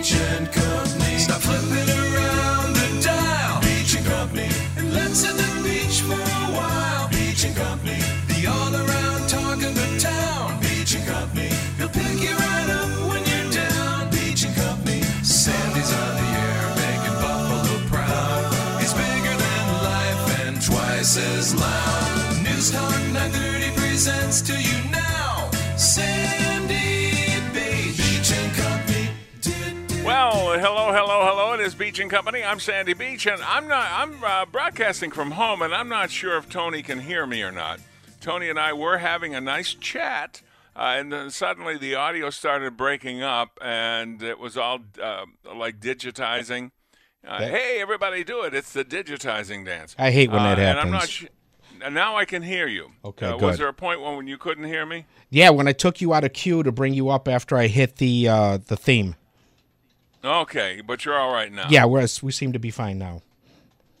Beach and Company. Stop flipping around the dial. Beach and Company. And let's hit the beach for a while. Beach and Company. The all around talk of the town. Beach and Company. He'll pick you right up when you're down. Beach and Company. Sandy's on the air making Buffalo proud. He's bigger than life and twice as loud. News Talk 930 presents to you hello, hello, hello. It is Beach and Company. I'm Sandy Beach, and I'm not. I'm uh, broadcasting from home, and I'm not sure if Tony can hear me or not. Tony and I were having a nice chat, uh, and then suddenly the audio started breaking up, and it was all uh, like digitizing. Uh, hey, everybody, do it! It's the digitizing dance. I hate when that Uh, And I'm not. happens. Sh- now I can hear you. Okay, Uh, Was there a point when you couldn't hear me? Yeah, when I took you out of queue to bring you up after I hit the uh, the theme. Okay, but you're all right now. Yeah, we're, we seem to be fine now.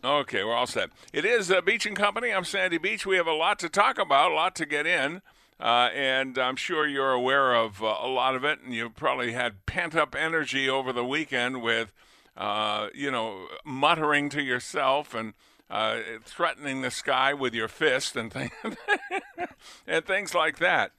Okay, we're all set. It is uh, Beach and Company. I'm Sandy Beach. We have a lot to talk about, a lot to get in, uh, and I'm sure you're aware of uh, a lot of it. And you've probably had pent up energy over the weekend with, uh, you know, muttering to yourself and uh, threatening the sky with your fist and things and things like that.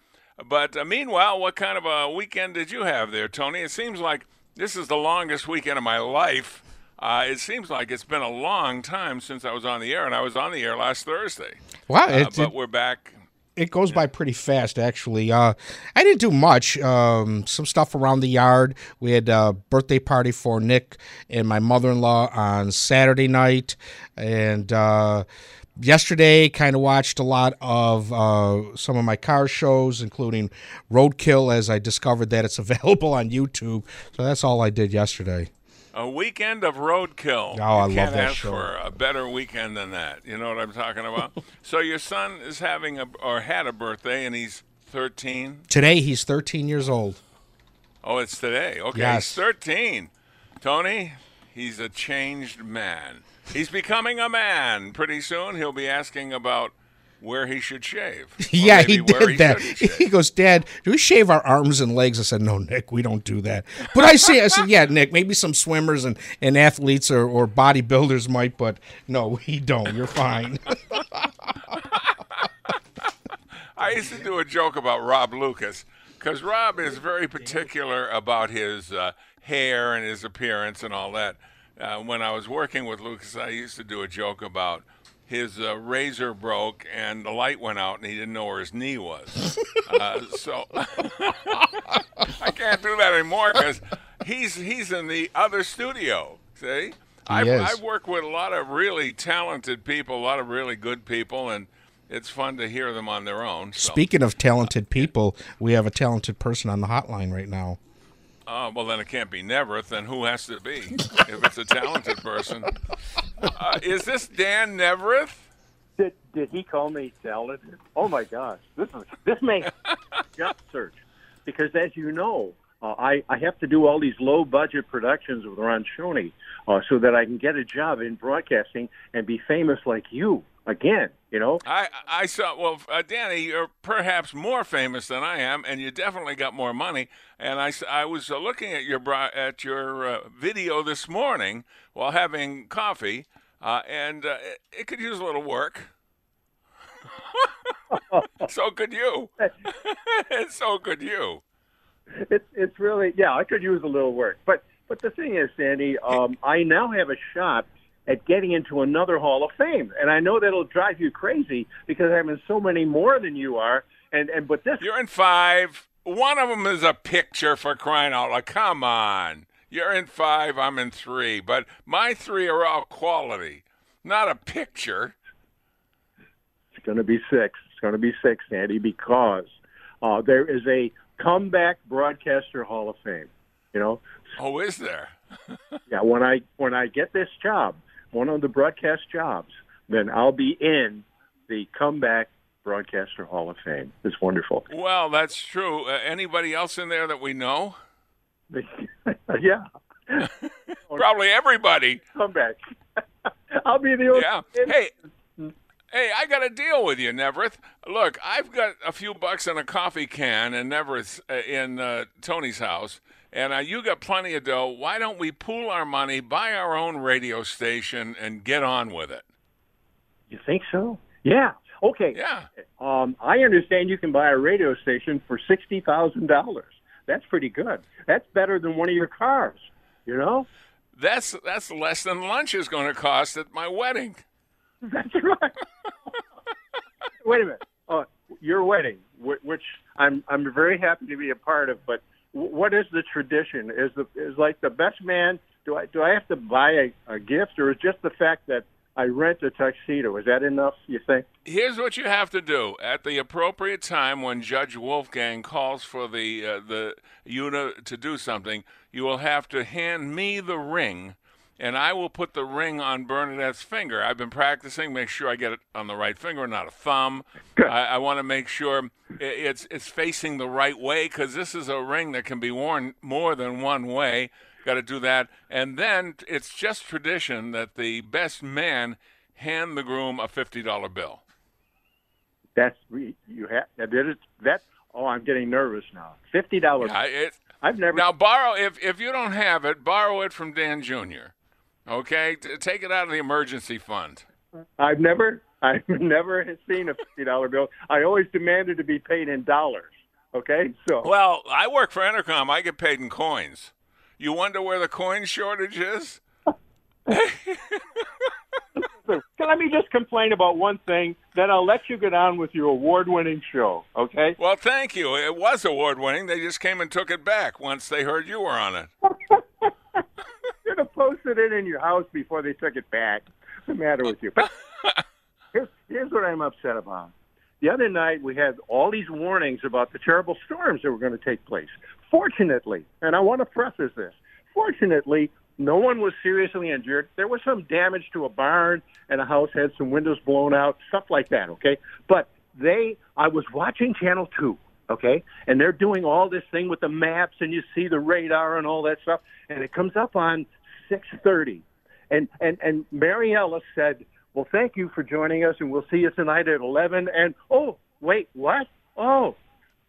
But uh, meanwhile, what kind of a weekend did you have there, Tony? It seems like this is the longest weekend of my life. Uh, it seems like it's been a long time since I was on the air, and I was on the air last Thursday. Wow, Uh, it, but it, we're back. it goes by pretty fast, actually. Uh, I didn't do much. Um, some stuff around the yard. We had a birthday party for Nick and my mother in law on Saturday night, and uh, yesterday kind of watched a lot of uh, some of my car shows, including Roadkill, as I discovered that it's available on YouTube. So that's all I did yesterday. A weekend of roadkill. Oh, I you love can't that ask show. for a better weekend than that. You know what I'm talking about? so your son is having a or had a birthday, and he's 13. Today he's 13 years old. Oh, it's today. Okay, Yes. he's 13. Tony, he's a changed man. He's becoming a man. Pretty soon, he'll be asking about where he should shave. Yeah, he did that. He goes, Dad, do we shave our arms and legs? I said, No, Nick, we don't do that. But I say, I said, Yeah, Nick, maybe some swimmers and, and athletes or, or bodybuilders might, but no, we don't. You're fine. I used to do a joke about Rob Lucas because Rob is very particular about his uh, hair and his appearance and all that. Uh, when I was working with Lucas, I used to do a joke about his uh, razor broke and the light went out and he didn't know where his knee was. uh, so I can't do that anymore because he's he's in the other studio. See, I've. I've worked with a lot of really talented people, a lot of really good people, and it's fun to hear them on their own. So. Speaking of talented people, we have a talented person on the hotline right now. Oh, well, then it can't be Neaverth. Then who has to be if it's a talented person? Uh, is this Dan Neaverth? Did did he call me talented? Oh my gosh, this is this makes gut search because as you know, uh, I I have to do all these low budget productions with Ron Shoney uh, so that I can get a job in broadcasting and be famous like you again. You know, I I saw. Well, uh, Danny, you're perhaps more famous than I am, and you definitely got more money. And I, I was uh, looking at your bro- at your uh, video this morning while having coffee, uh, and uh, it, it could use a little work. so could you. and so could you. it's it's really yeah. I could use a little work, but but the thing is, Sandy, um, I now have a shot at getting into another Hall of Fame, and I know that'll drive you crazy because I'm in so many more than you are. And and but this You're in five. One of them is a picture for crying out loud. Come on. You're in five. I'm in three. But my three are all quality, not a picture. It's going to be six. It's going to be six, Sandy, because uh, there is a comeback broadcaster Hall of Fame. You know, Oh, is there? yeah. When I when I get this job, one of the broadcast jobs, then I'll be in the comeback broadcaster Hall of Fame. It's wonderful. Well, that's true. Uh, anybody else in there that we know? yeah, Probably everybody. comeback. I'll be the only. Yeah. Hey, hey, I got a deal with you, Neaverth. Look, I've got a few bucks in a coffee can in Neaverth uh, in uh, Tony's house, and uh, you got plenty of dough. Why don't we pool our money, buy our own radio station, and get on with it? You think so? Yeah. Okay. Yeah. Um, I understand you can buy a radio station for sixty thousand dollars. That's pretty good. That's better than one of your cars. You know. That's that's less than lunch is going to cost at my wedding. That's right. Wait a minute. Uh, your wedding, which I'm I'm very happy to be a part of, but what is the tradition? Is the is like the best man? Do I do I have to buy a, a gift, or is just the fact that I rent a tuxedo? Is that enough? You think? Here's what you have to do at the appropriate time when Judge Wolfgang calls for the uh, the to, to do something. You will have to hand me the ring, and I will put the ring on Bernadette's finger. I've been practicing. Make sure I get it on the right finger, not a thumb. I, I want to make sure it's it's facing the right way because this is a ring that can be worn more than one way. Got to do that, and then it's just tradition that the best man hand the groom a fifty dollar bill. That's you have that is that. Oh, I'm getting nervous now. Fifty dollars. Yeah, I've never. now borrow if if you don't have it, borrow it from Dan Jr. Okay, T- take it out of the emergency fund. I've never. I've never seen a fifty dollar bill. I always demanded to be paid in dollars. Okay, so Well, I work for Entercom. I get paid in coins. You wonder where the coin shortage is? So, let me just complain about one thing, then I'll let you get on with your award-winning show. Okay? Well, thank you. It was award winning. They just came and took it back once they heard you were on it. You're it in in your house before they took it back. What's the matter with you? But here's, here's what I'm upset about. The other night we had all these warnings about the terrible storms that were going to take place. Fortunately, and I want to preface this. Fortunately, no one was seriously injured. There was some damage to a barn and a house had some windows blown out, stuff like that, okay? But they I was watching channel 2, okay? And they're doing all this thing with the maps and you see the radar and all that stuff and it comes up on 6:30. And and and Maryalice said, "Well, thank you for joining us and we'll see you tonight at 11." And oh, wait, what? Oh.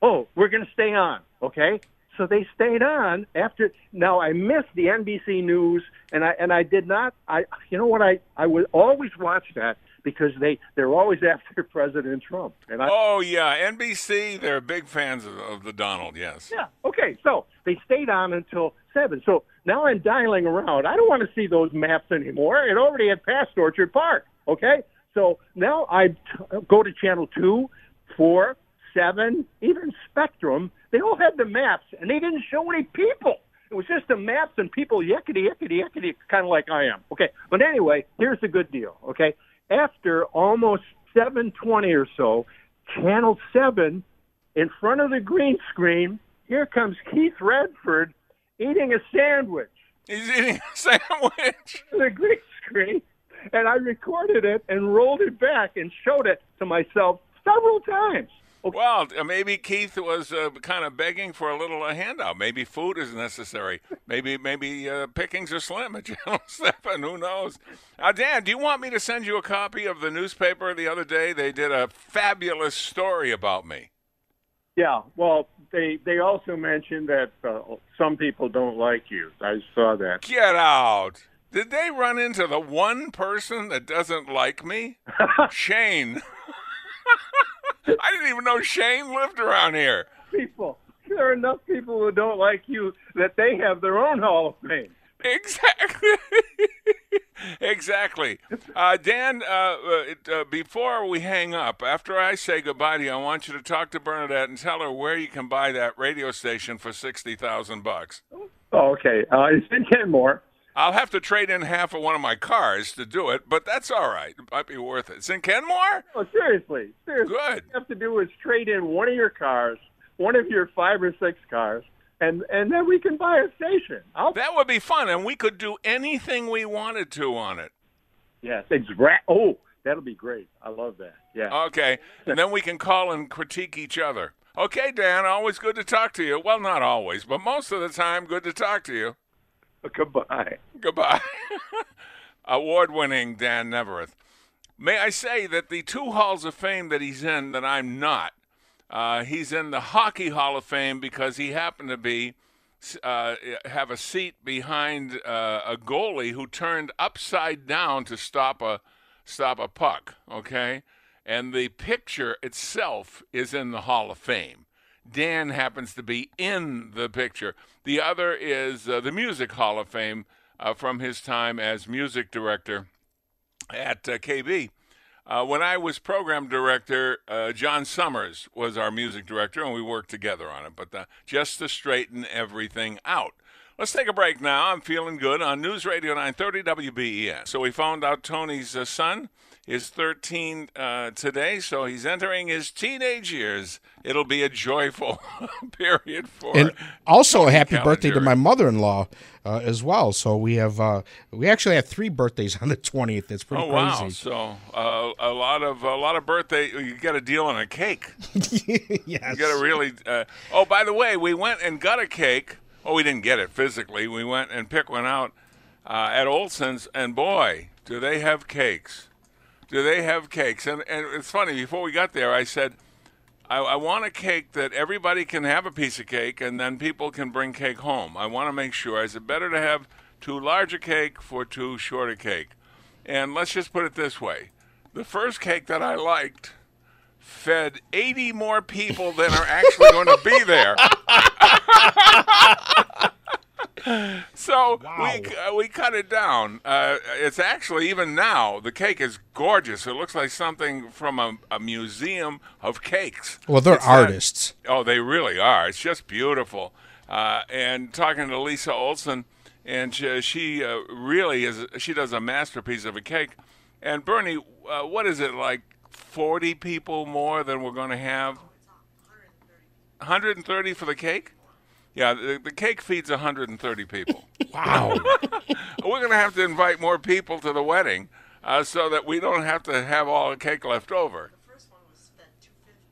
Oh, we're going to stay on, okay? So they stayed on after. Now I missed the NBC News, and I and I did not. I you know what I I would always watch that because they they're always after President Trump, and I Oh yeah, NBC. They're big fans of, of the Donald. Yes. yeah okay. So they stayed on until seven. So now I'm dialing around. I don't want to see those maps anymore. It already had passed Orchard Park. Okay, so now I t- go to channel two, four, seven, even Spectrum. They all had the maps, and they didn't show any people. It was just the maps and people yickety yickety yickety, kind of like I am. Okay, but anyway, here's the good deal. Okay, after almost 7:20 or so, Channel Seven, in front of the green screen, here comes Keith Radford eating a sandwich He's eating a sandwich. to the green screen, and I recorded it and rolled it back and showed it to myself several times. Well, uh, maybe Keith was uh, kind of begging for a little uh, handout. Maybe food is necessary. Maybe maybe uh, pickings are slim at Channel Seven. Who knows? Uh, Dan, do you want me to send you a copy of the newspaper the other day? They did a fabulous story about me. Yeah, well, they they also mentioned that uh, some people don't like you. I saw that. Get out! Did they run into the one person that doesn't like me? Shane. I didn't even know Shane lived around here. People there are enough people who don't like you that they have their own Hall of Fame. Exactly. exactly. Uh, Dan, uh, uh, before we hang up, after I say goodbye to you, I want you to talk to Bernadette and tell her where you can buy that radio station for sixty thousand bucks. Oh, okay. Uh, it's in Kenmore. I'll have to trade in half of one of my cars to do it, but that's all right. It might be worth it. It's in Kenmore. Oh, seriously, seriously. Good. All you have to do is trade in one of your cars, one of your five or six cars, and and then we can buy a station. I'll, That would be fun, and we could do anything we wanted to on it. yes, exact. Oh, that'll be great. I love that. Yeah. Okay, and then we can call and critique each other. Okay, Dan, always good to talk to you. Well, not always, but most of the time, good to talk to you. Goodbye. Goodbye. Award winning Dan Neaverth. May I say that the two halls of fame that he's in that I'm not, uh, he's in the Hockey Hall of Fame because he happened to be uh, have a seat behind uh, a goalie who turned upside down to stop a stop a puck. Okay, and the picture itself is in the Hall of Fame. Dan happens to be in the picture. The other is uh, the Music Hall of Fame uh, from his time as music director at uh, KB. Uh, when I was program director, uh, John Summers was our music director, and we worked together on it. But uh, just to straighten everything out. Let's take a break now. I'm feeling good on News Radio 930 WBEN. So we found out Tony's son is 13 uh, today, so he's entering his teenage years. It'll be a joyful period for And also, a happy birthday to my mother-in-law uh, as well. So we have we we actually have three birthdays on the twentieth. It's pretty Oh wow! crazy. So uh, a lot of a lot of birthday. You got a deal on a cake. yes. You got to really. Uh, oh, by the way, we went and got a cake. Oh, we didn't get it physically. We went and picked one out uh, at Ohlson's, and boy, do they have cakes! Do they have cakes? And and it's funny. Before we got there, I said. I, I want a cake that everybody can have a piece of cake, and then people can bring cake home. I want to make sure. Is it better to have too large a cake for too short a cake. And let's just put it this way: the first cake that I liked fed 80 more people than are actually going to be there. so we uh, we cut it down. Uh, it's actually even now the cake is gorgeous. It looks like something from a, a museum of cakes. Well, they're It's not- artists. oh, they really are. It's just beautiful. Uh, and talking to Lisa Ohlson, and she, she uh, really is. She does a masterpiece of a cake. And Bernie, uh, what is it like? Forty people more than we're going to have. 130 for the cake? Yeah, the, the cake feeds 130 people. Wow. We're going to have to invite more people to the wedding uh, so that we don't have to have all the cake left over. The first one was spent.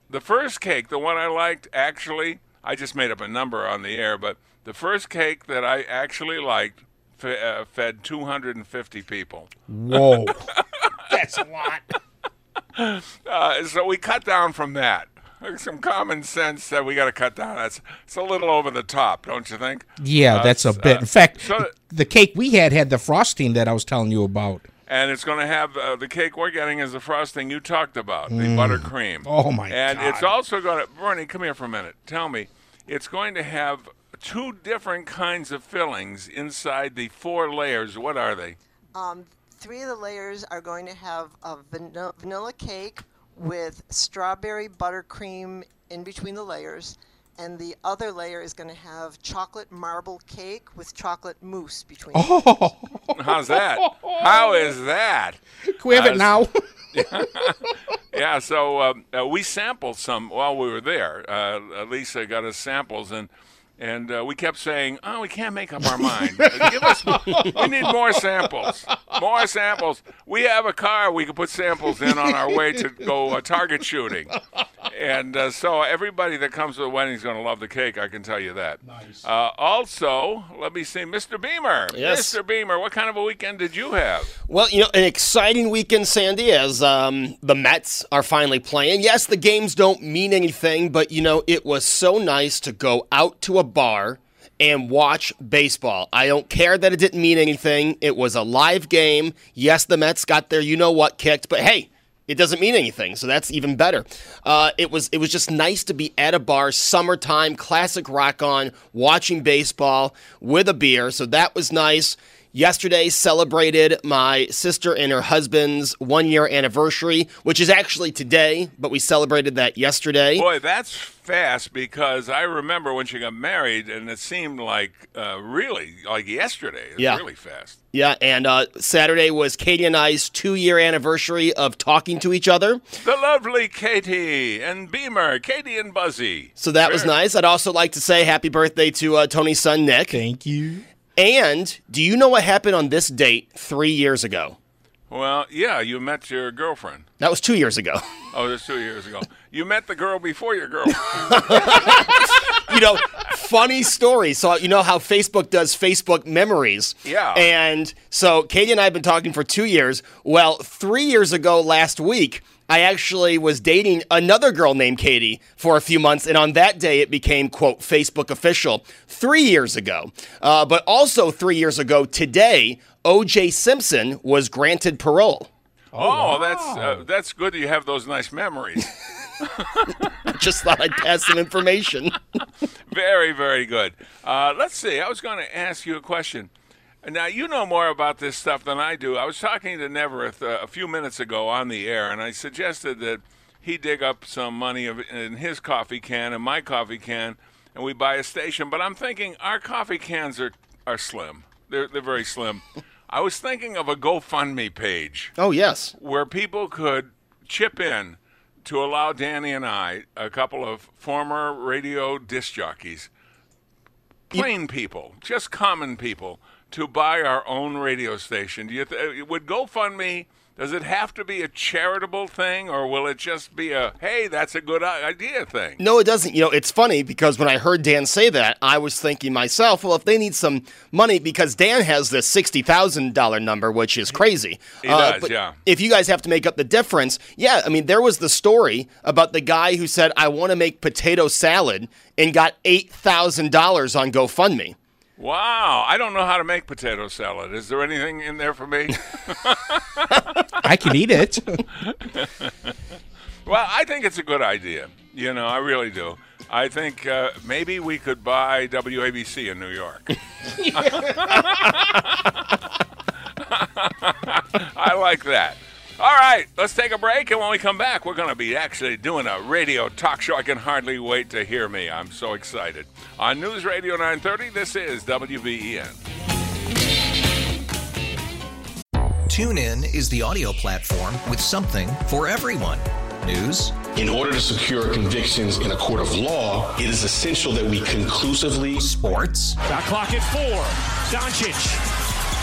The first cake, the one I liked, actually, I just made up a number on the air, but the first cake that I actually liked fe- uh, fed 250 people. Whoa. That's a lot. Uh, so we cut down from that. There's Some common sense that we got to cut down. That's it's a little over the top, don't you think? Yeah, Uh, that's a bit. uh, In fact, so- the cake we had had the frosting that I was telling you about. and it's going to have uh, the cake we're getting is the frosting you talked about, the buttercream. Oh, my And it's also going to Bernie, come here for a minute. Tell me, it's going to have two different kinds of fillings inside the four layers. What are they? Um, three of the layers are going to have a vanilla, vanilla cake with strawberry buttercream in between the layers, and the other layer is going to have chocolate marble cake with chocolate mousse between. Oh, How's that? How is that? can we have Uh, it now? Yeah, so um, uh, we sampled some while we were there. Uh, Lisa got us samples, and and uh, we kept saying, "Oh, we can't make up our mind. Uh, Give us, we need more samples, more samples. We have a car we can put samples in on our way to go uh, target shooting." And uh, so everybody that comes to the wedding is going to love the cake. I can tell you that. Nice. Uh, also, let me see, Mr. Beamer. Yes. Mr. Beamer, what kind of a weekend did you have? Well, you know, an exciting weekend, Sandy, as um, the Mets are finally playing. Yes, the games don't mean anything, but, you know, it was so nice to go out to a bar and watch baseball. I don't care that it didn't mean anything. It was a live game. Yes, the Mets got their you know what kicked, but hey, it doesn't mean anything. So that's even better. Uh, it was it was just nice to be at a bar, summertime, classic rock on, watching baseball with a beer. So that was nice. Yesterday celebrated my sister and her husband's one year anniversary, which is actually today, but we celebrated that yesterday. Boy, that's fast because I remember when she got married, and it seemed like uh, really like yesterday. It's Yeah. really fast. Yeah, and uh, Saturday was Katie and I's two year anniversary of talking to each other. The lovely Katie and Beamer, Katie and Buzzy. So that was nice. I'd also like to say happy birthday to uh, Tony's son, Nick. Thank you. And do you know what happened on this date three years ago? Well, yeah, you met your girlfriend. That was two years ago. Oh, that's two years ago. You met the girl before your girlfriend. you know, funny story. So you know how Facebook does Facebook memories. Yeah. And so Katie and I have been talking for two years. Well, three years ago last week, I actually was dating another girl named Katie for a few months, and on that day it became quote Facebook official. Three years ago, uh, but also three years ago today, O.J. Simpson was granted parole. Oh, that's uh, that's good. You have those nice memories. Just thought I'd pass some information. very, very good. Uh, let's see. I was going to ask you a question. Now you know more about this stuff than I do. I was talking to Neaverth uh, a few minutes ago on the air, and I suggested that he dig up some money in his coffee can and my coffee can, and we buy a station. But I'm thinking our coffee cans are are slim. They're they're very slim. I was thinking of a GoFundMe page. Oh yes. where people could chip in to allow Danny and I, a couple of former radio disc jockeys, plain people, just common people, to buy our own radio station. Do you th- uh, would GoFundMe? Does it have to be a charitable thing, or will it just be a "Hey, that's a good idea" thing? No, it doesn't. You know, it's funny because when I heard Dan say that, I was thinking myself, well, if they need some money, because Dan has this sixty thousand dollar number, which is crazy. He does, uh, yeah. If you guys have to make up the difference, yeah, I mean, there was the story about the guy who said, "I want to make potato salad," and got eight thousand dollars on GoFundMe. Wow, I don't know how to make potato salad. Is there anything in there for me? I can eat it. Well, I think it's a good idea. You know, I really do. I think uh, maybe we could buy WABC in New York. I like that. All right, let's take a break, and when we come back, we're going to be actually doing a radio talk show. I can hardly wait to hear me. I'm so excited. On News Radio 930, this is WBEN. TuneIn is the audio platform with something for everyone. News, In order to secure convictions in a court of law, it is essential that we conclusively sports, Shot clock at four. Doncic.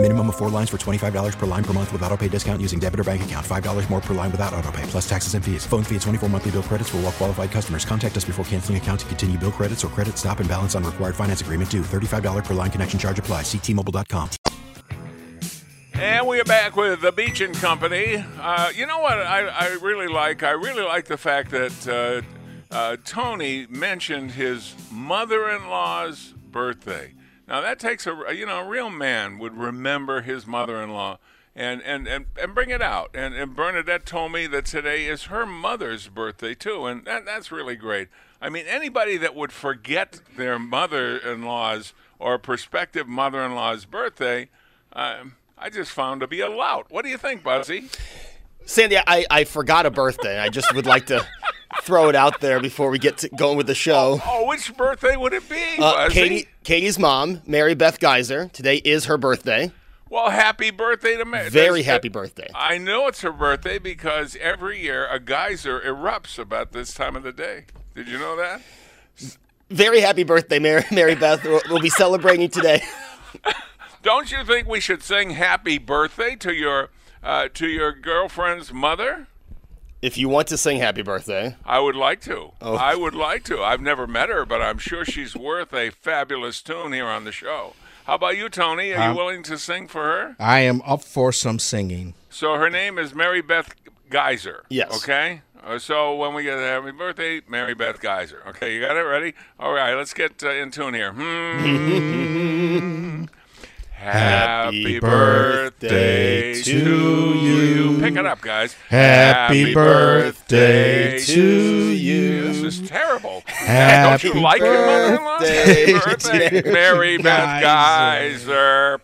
Minimum of four lines for $25 per line per month with auto pay discount using debit or bank account. $5 more per line without auto pay, plus taxes and fees. Phone fee at 24 monthly bill credits for all well qualified customers. Contact us before canceling account to continue bill credits or credit stop and balance on required finance agreement due. $35 per line connection charge apply. Ctmobile.com. And we are back with the Beach and Company. Uh, you know what I, I really like? I really like the fact that uh, uh, Tony mentioned his mother-in-law's birthday. Now that takes a you know a real man would remember his mother-in-law and and, and, and bring it out. And, and Bernadette told me that today is her mother's birthday too, and that, that's really great. I mean, anybody that would forget their mother-in-law's or prospective mother-in-law's birthday. Um, I just found to be a lout. What do you think, Buzzy? Sandy, I, I forgot a birthday. I just would like to throw it out there before we get to going with the show. Oh, which birthday would it be, Uh, Katie, Katie's mom, Mary Beth Geyser. Today is her birthday. Well, happy birthday to Mary. Very That's- happy birthday. I know it's her birthday because every year a geyser erupts about this time of the day. Did you know that? Very happy birthday, Mary, Mary Beth. We'll, we'll be celebrating today. Don't you think we should sing happy birthday to your uh, to your girlfriend's mother? If you want to sing happy birthday, I would like to. Oh. I would like to. I've never met her, but I'm sure she's worth a fabulous tune here on the show. How about you, Tony? Are Um, you willing to sing for her? I am up for some singing. So her name is Mary Beth Geyser. Yes. Okay. Uh, so when we get a happy birthday, Mary Beth Geyser. Okay, you got it ready? All right, let's get uh, in tune here. Hmm. Happy birthday to you. Pick it up, guys. Happy birthday to you. This is terrible. Happy Don't you like your mother-in-law? Happy birthday, to Mary Beth Geyser. Geyser.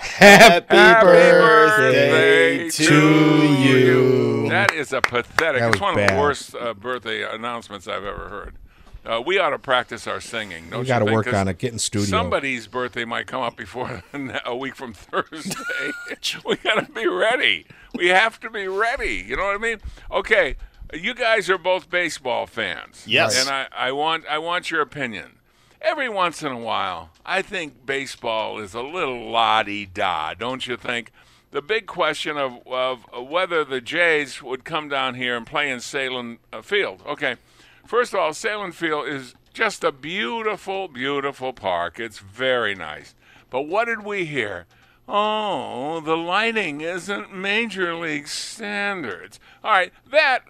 Happy, birthday to you. That is a pathetic. It's one of the worst uh, birthday announcements I've ever heard. Uh, we ought to practice our singing. Don't We you gotta work on it, get in studio. Somebody's birthday might come up before a week from Thursday. we got to be ready. We have to be ready. You know what I mean? Okay, you guys are both baseball fans. Yes. And I, I want I want your opinion. Every once in a while, I think baseball is a little la-di-da, don't you think? The big question of, of whether the Jays would come down here and play in Sahlen uh, Field. Okay, first of all, Sahlen Field is just a beautiful, beautiful park. It's very nice. But what did we hear? Oh, the lighting isn't major league standards. All right, that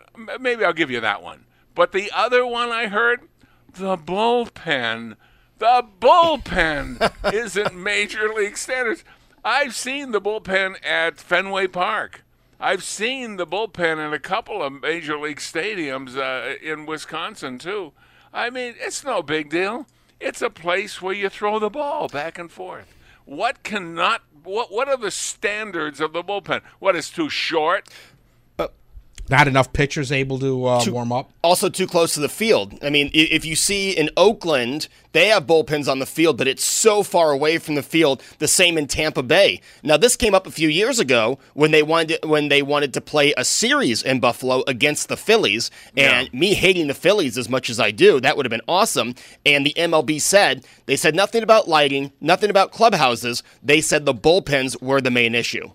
maybe I'll give you that one. But the other one I heard, the bullpen, the bullpen isn't major league standards. I've seen the bullpen at Fenway Park. I've seen the bullpen in a couple of major league stadiums uh, in Wisconsin too. I mean, it's no big deal. It's a place where you throw the ball back and forth. What cannot? What What are the standards of the bullpen? What is too short? Not enough pitchers able to uh, Too- warm up. also too close to the field. I mean, if you see in Oakland, they have bullpens on the field, but it's so far away from the field. The same in Tampa Bay. Now, this came up a few years ago when they wanted when they wanted to play a series in Buffalo against the Phillies, and me hating the Phillies as much as I do, that would have been awesome. And the MLB said they said nothing about lighting, nothing about clubhouses. They said the bullpens were the main issue.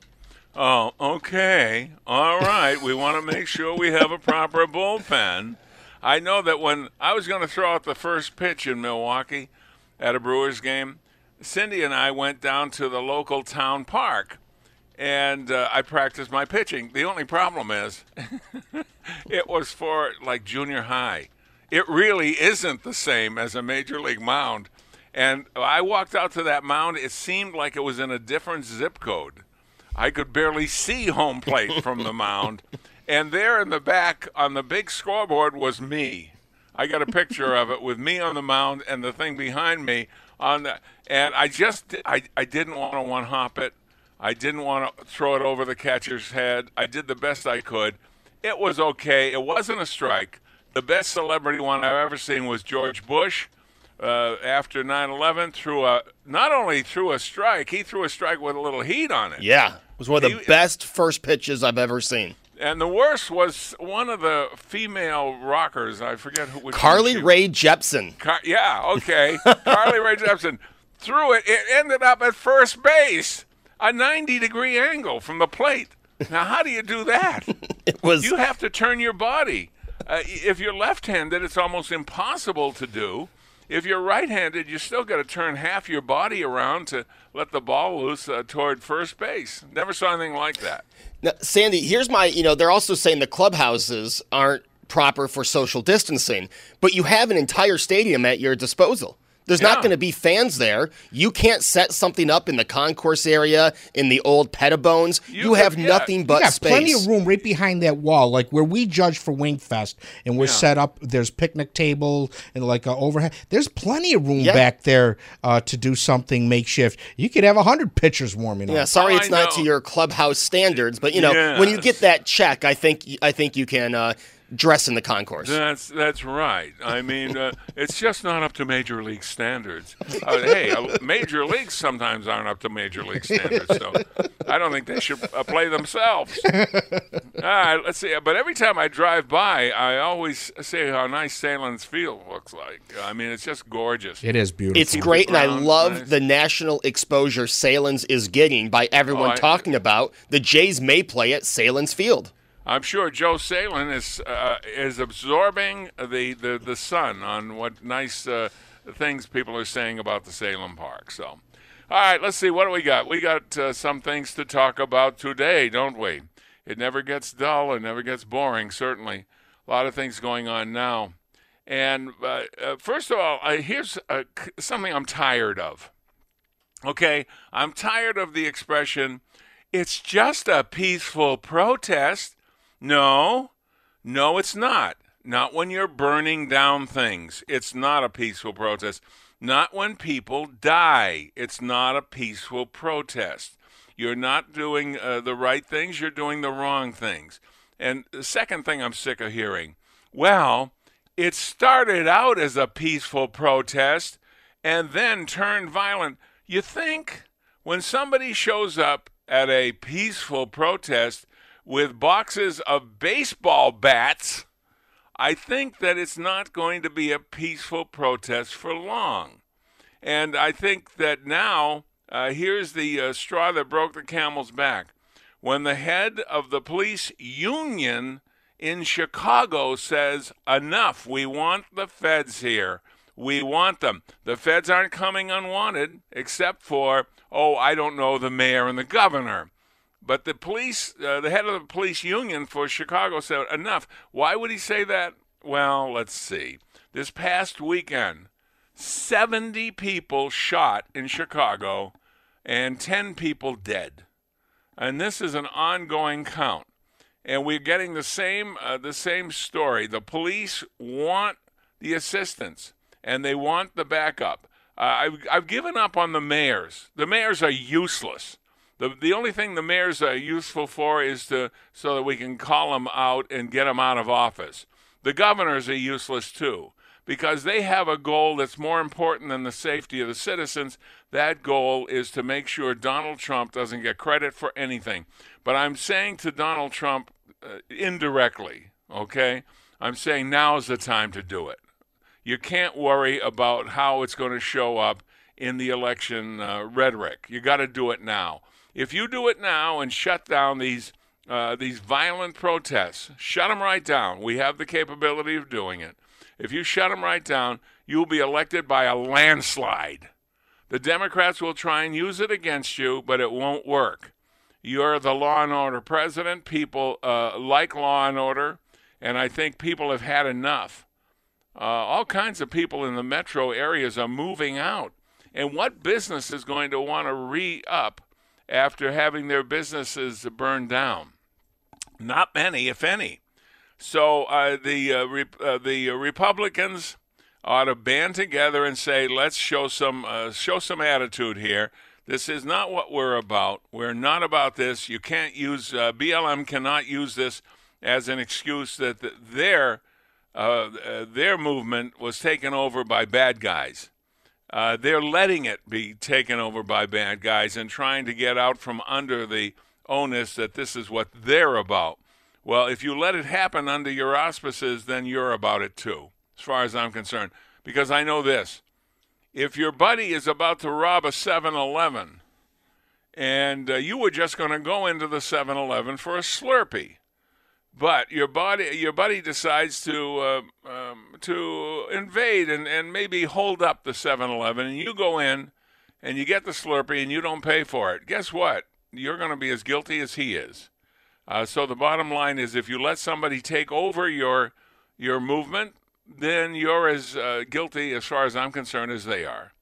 Oh, okay. All right. we want to make sure we have a proper bullpen. I know that when I was going to throw out the first pitch in Milwaukee at a Brewers game, Cindy and I went down to the local town park and uh, I practiced my pitching. The only problem is it was for like junior high. It really isn't the same as a major league mound. And I walked out to that mound, it seemed like it was in a different zip code. I could barely see home plate from the mound. And there in the back on the big scoreboard was me. I got a picture of it with me on the mound and the thing behind me on the and I just I, I didn't want to one hop it. I didn't want to throw it over the catcher's head. I did the best I could. It was okay. It wasn't a strike. The best celebrity one I've ever seen was George Bush uh, after 9/11 threw a not only threw a strike, he threw a strike with a little heat on it. Yeah, it was one of the He- best first pitches I've ever seen. And the worst was one of the female rockers. I forget who. Carly Rae Jepsen. Car- yeah, okay. Carly Rae Jepsen threw it. It ended up at first base, a 90 degree angle from the plate. Now, how do you do that? It was you have to turn your body. Uh, if you're left-handed, it's almost impossible to do. If you're right-handed, you still got to turn half your body around to let the ball loose uh, toward first base. Never saw anything like that. Now, Sandy, here's my, you know, they're also saying the clubhouses aren't proper for social distancing, but you have an entire stadium at your disposal. There's not going to be fans there. You can't set something up in the concourse area in the old Pettibones. You, You have yeah. nothing but you got space. plenty of room right behind that wall, like where we judge for Wingfest, and we're Yeah. set up. There's picnic table and like a overhead. There's plenty of room Yeah. back there uh, to do something makeshift. You could have a hundred pitchers warming up. Yeah, sorry Oh, it's I not to your clubhouse standards, but you know, when you get that check, I think I think you can uh, dress in the concourse. That's that's right. I mean, uh, it's just not up to major league standards. Uh, hey, uh, major leagues sometimes aren't up to major league standards, so I don't think they should uh, play themselves. All right, let's see. But every time I drive by, I always say how nice Sahlen's Field looks like. I mean, it's just gorgeous. It is beautiful. It's great, and I love nice. the national exposure Sahlen's is getting by everyone Oh, I- talking about the Jays may play at Sahlen's Field. I'm sure Joe Sahlen is uh, is absorbing the, the, the sun on what nice uh, things people are saying about the Sahlen Park. So, all right, let's see what do we got. We got uh, some things to talk about today, don't we? It never gets dull. It never gets boring. Certainly, a lot of things going on now. And uh, uh, first of all, uh, here's something I'm tired of. Okay, I'm tired of the expression, it's just a peaceful protest. No, no, it's not. Not when you're burning down things. It's not a peaceful protest. Not when people die. It's not a peaceful protest. You're not doing uh, the right things, you're doing the wrong things. And the second thing I'm sick of hearing well, it started out as a peaceful protest and then turned violent. You think when somebody shows up at a peaceful protest with boxes of baseball bats, I think that it's not going to be a peaceful protest for long. And I think that now, uh, here's the uh, straw that broke the camel's back. When the head of the police union in Chicago says, enough, we want the feds here. We want them. The feds aren't coming unwanted, except for, oh, I don't know, the mayor and the governor. But the police, uh, the head of the police union for Chicago said, enough. Why would he say that? Well, let's see. This past weekend, 70 people shot in Chicago and 10 people dead. And this is an ongoing count. And we're getting the same uh, the same story. The police want the assistance and they want the backup. Uh, I've, I've given up on the mayors. The mayors are useless. The, the only thing the mayors are useful for is to so that we can call them out and get them out of office. The governors are useless too because they have a goal that's more important than the safety of the citizens. That goal is to make sure Donald Trump doesn't get credit for anything. But I'm saying to Donald Trump uh, indirectly, okay? I'm saying now is the time to do it. You can't worry about how it's going to show up in the election uh, rhetoric. You got to do it now. If you do it now and shut down these uh, these violent protests, shut them right down. We have the capability of doing it. If you shut them right down, you'll be elected by a landslide. The Democrats will try and use it against you, but it won't work. You're the law and order president. People uh, like law and order, and I think people have had enough. Uh, all kinds of people in the metro areas are moving out. And what business is going to want to re up after having their businesses burned down? Not many, if any. So uh, the uh, Rep- uh, the Republicans ought to band together and say, let's show some uh, show some attitude here. This is not what we're about. We're not about this. You can't use uh, BLM cannot use this as an excuse that th- their uh, their movement was taken over by bad guys. Uh, they're letting it be taken over by bad guys and trying to get out from under the onus that this is what they're about. Well, if you let it happen under your auspices, then you're about it too, as far as I'm concerned. Because I know this if your buddy is about to rob a 7 Eleven and uh, you were just going to go into the 7 Eleven for a Slurpee, but your body, your buddy decides to uh, um, to invade and, and maybe hold up the 7-Eleven, and you go in and you get the Slurpee and you don't pay for it. Guess what? You're going to be as guilty as he is. Uh, so the bottom line is, if you let somebody take over your your movement, then you're as uh, guilty, as far as I'm concerned, as they are,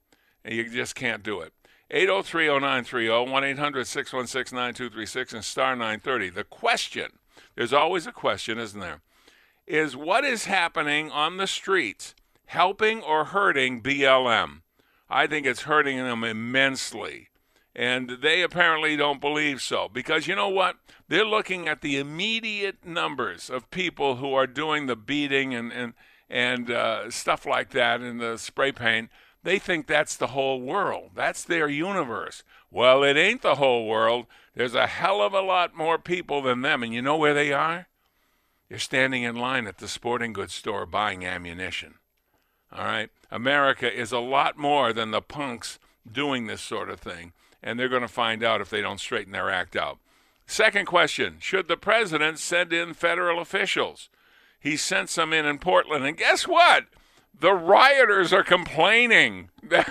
and you just can't do it. 8030930 1 800 616 9236 and star 930. The question there's always a question, isn't there? Is what is happening on the streets helping or hurting BLM? I think it's hurting them immensely. And they apparently don't believe so because you know what? They're looking at the immediate numbers of people who are doing the beating and, and, and uh, stuff like that in the spray paint. They think that's the whole world. That's their universe. Well, it ain't the whole world. There's a hell of a lot more people than them. And you know where they are? They're standing in line at the sporting goods store buying ammunition. All right? America is a lot more than the punks doing this sort of thing. And they're going to find out if they don't straighten their act out. Second question Should the president send in federal officials? He sent some in in Portland. And guess what? The rioters are complaining. oh,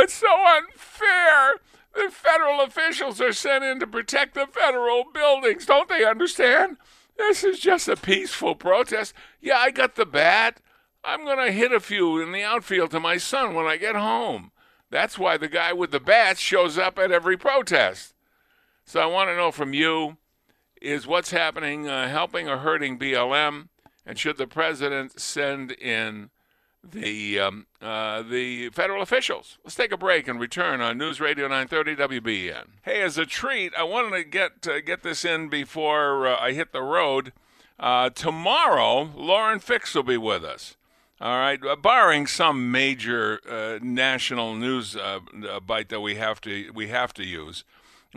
it's so unfair. The federal officials are sent in to protect the federal buildings. Don't they understand? This is just a peaceful protest. Yeah, I got the bat. I'm going to hit a few in the outfield to my son when I get home. That's why the guy with the bat shows up at every protest. So I want to know from you is what's happening, uh, helping or hurting BLM, and should the president send in the um, uh, the federal officials? Let's take a break and return on News Radio 930 WBEN. Hey, as a treat, I wanted to get uh, get this in before uh, I hit the road. Uh, tomorrow, Lauren Fix will be with us. All right, uh, barring some major uh, national news bite that we have to we have to use.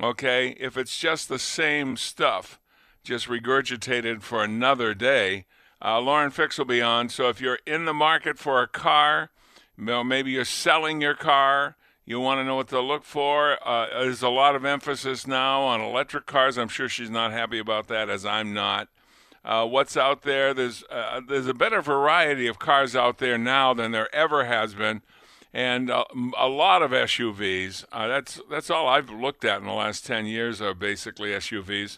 Okay, if it's just the same stuff, just regurgitated for another day, uh, Lauren Fix will be on. So if you're in the market for a car, maybe you're selling your car, you want to know what to look for. Uh, there's a lot of emphasis now on electric cars. I'm sure she's not happy about that, as I'm not uh, what's out there. There's uh, there's a better variety of cars out there now than there ever has been, and uh, a lot of SUVs. Uh, that's that's all I've looked at in the last ten years are basically SUVs,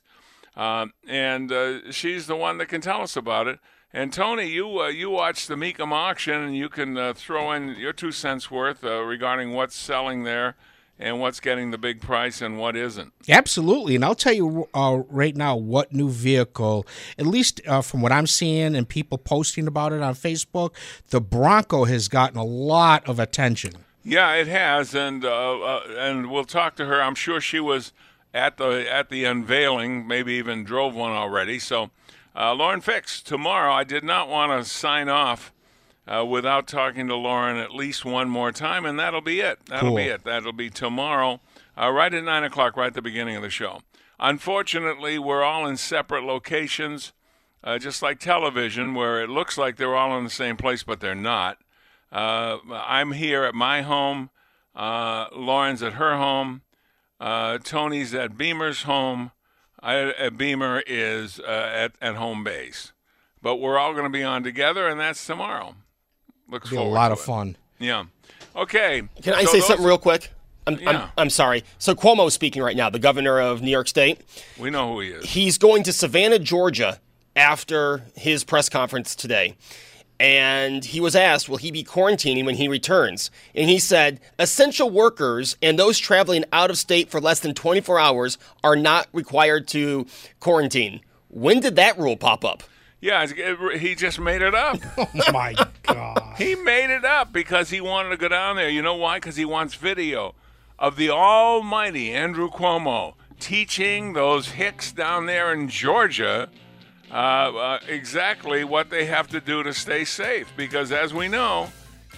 um, and uh, she's the one that can tell us about it. And Tony, you uh, you watch the Mecum auction, and you can throw in your two cents worth regarding what's selling there and what's getting the big price and what isn't. Absolutely, and I'll tell you uh, right now what new vehicle, at least uh, from what I'm seeing and people posting about it on Facebook, the Bronco has gotten a lot of attention. Yeah, it has, and uh, uh and we'll talk to her. I'm sure she was at the at the unveiling, maybe even drove one already. So, uh, Lauren Fix tomorrow. I did not want to sign off uh, without talking to Lauren at least one more time, and that'll be it. That'll cool. be it. That'll be tomorrow, uh, right at 9 o'clock, right at the beginning of the show. Unfortunately, we're all in separate locations, uh, just like television, where it looks like they're all in the same place, but they're not. Uh, I'm here at my home. Uh, Lauren's at her home. Uh, Tony's at Beamer's home. I, Beamer is uh, at, at home base. But we're all going to be on together, and that's tomorrow. Looks be a lot of it. fun. Yeah. Okay. Can I so say those- something real quick? I'm, Yeah. I'm, I'm sorry. So Cuomo is speaking right now, the governor of New York State. We know who he is. He's going to Savannah, Georgia after his press conference today. And he was asked, will he be quarantining when he returns? And he said, essential workers and those traveling out of state for less than 24 hours are not required to quarantine. When did that rule pop up? Yeah, he just made it up. oh my god. He made it up because he wanted to go down there. You know why? Because he wants video of the almighty Andrew Cuomo teaching those hicks down there in Georgia uh, uh, exactly what they have to do to stay safe. Because as we know,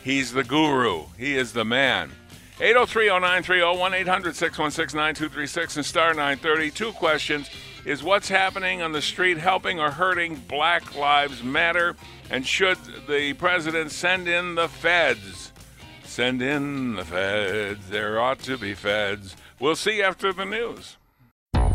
he's the guru. He is the man. 803-0930, 1-800-616-9236, and star 930. Two questions. Is what's happening on the street helping or hurting Black Lives Matter? And should the president send in the feds? Send in the feds. There ought to be feds. We'll see after the news.